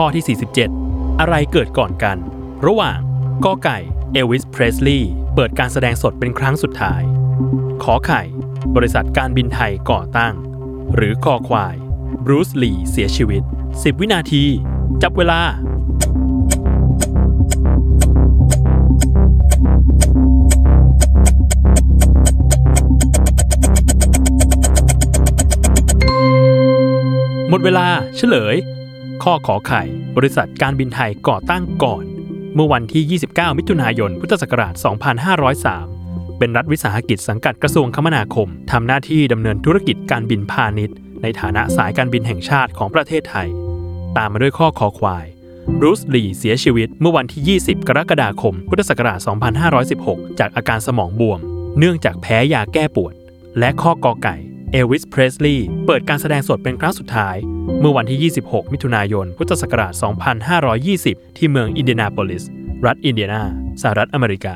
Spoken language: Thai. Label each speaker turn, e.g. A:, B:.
A: ข้อที่ 47 อะไรเกิดก่อนกัน ระหว่างกอไก่เอลวิสเพรสลีย์เปิดการแสดงสดเป็นครั้งสุดท้าย ขอไข่ บริษัทการบินไทยก่อตั้ง หรือคอควายบรูซลีเสียชีวิต 10 วินาที จับเวลาหมดเวลาเฉลย ข้อขอไข่ บริษัทการบินไทยก่อตั้งก่อน เมื่อวันที่ 29 มิถุนายน พุทธศักราช 2503 เป็นรัฐวิสาหกิจสังกัดกระทรวงคมนาคม ทำหน้าที่ดำเนินธุรกิจการบินพาณิชย์ ในฐานะสายการบินแห่งชาติของประเทศไทย ตามมาด้วยข้อคอควายบรูซลีเสียชีวิตเมื่อวันที่ 20 กรกฎาคม พุทธศักราช 2516 จากอาการสมองบวม เนื่องจากแพ้ยาแก้ปวด และข้อกอไก่ เอลวิส เพรสลีย์เปิดการแสดงสดเป็นครั้งสุดท้าย เมื่อวันที่ 26 มิถุนายน พุทธศักราช 2520 ที่เมืองอินเดียนาโพลิส รัฐอินเดียนา สหรัฐอเมริกา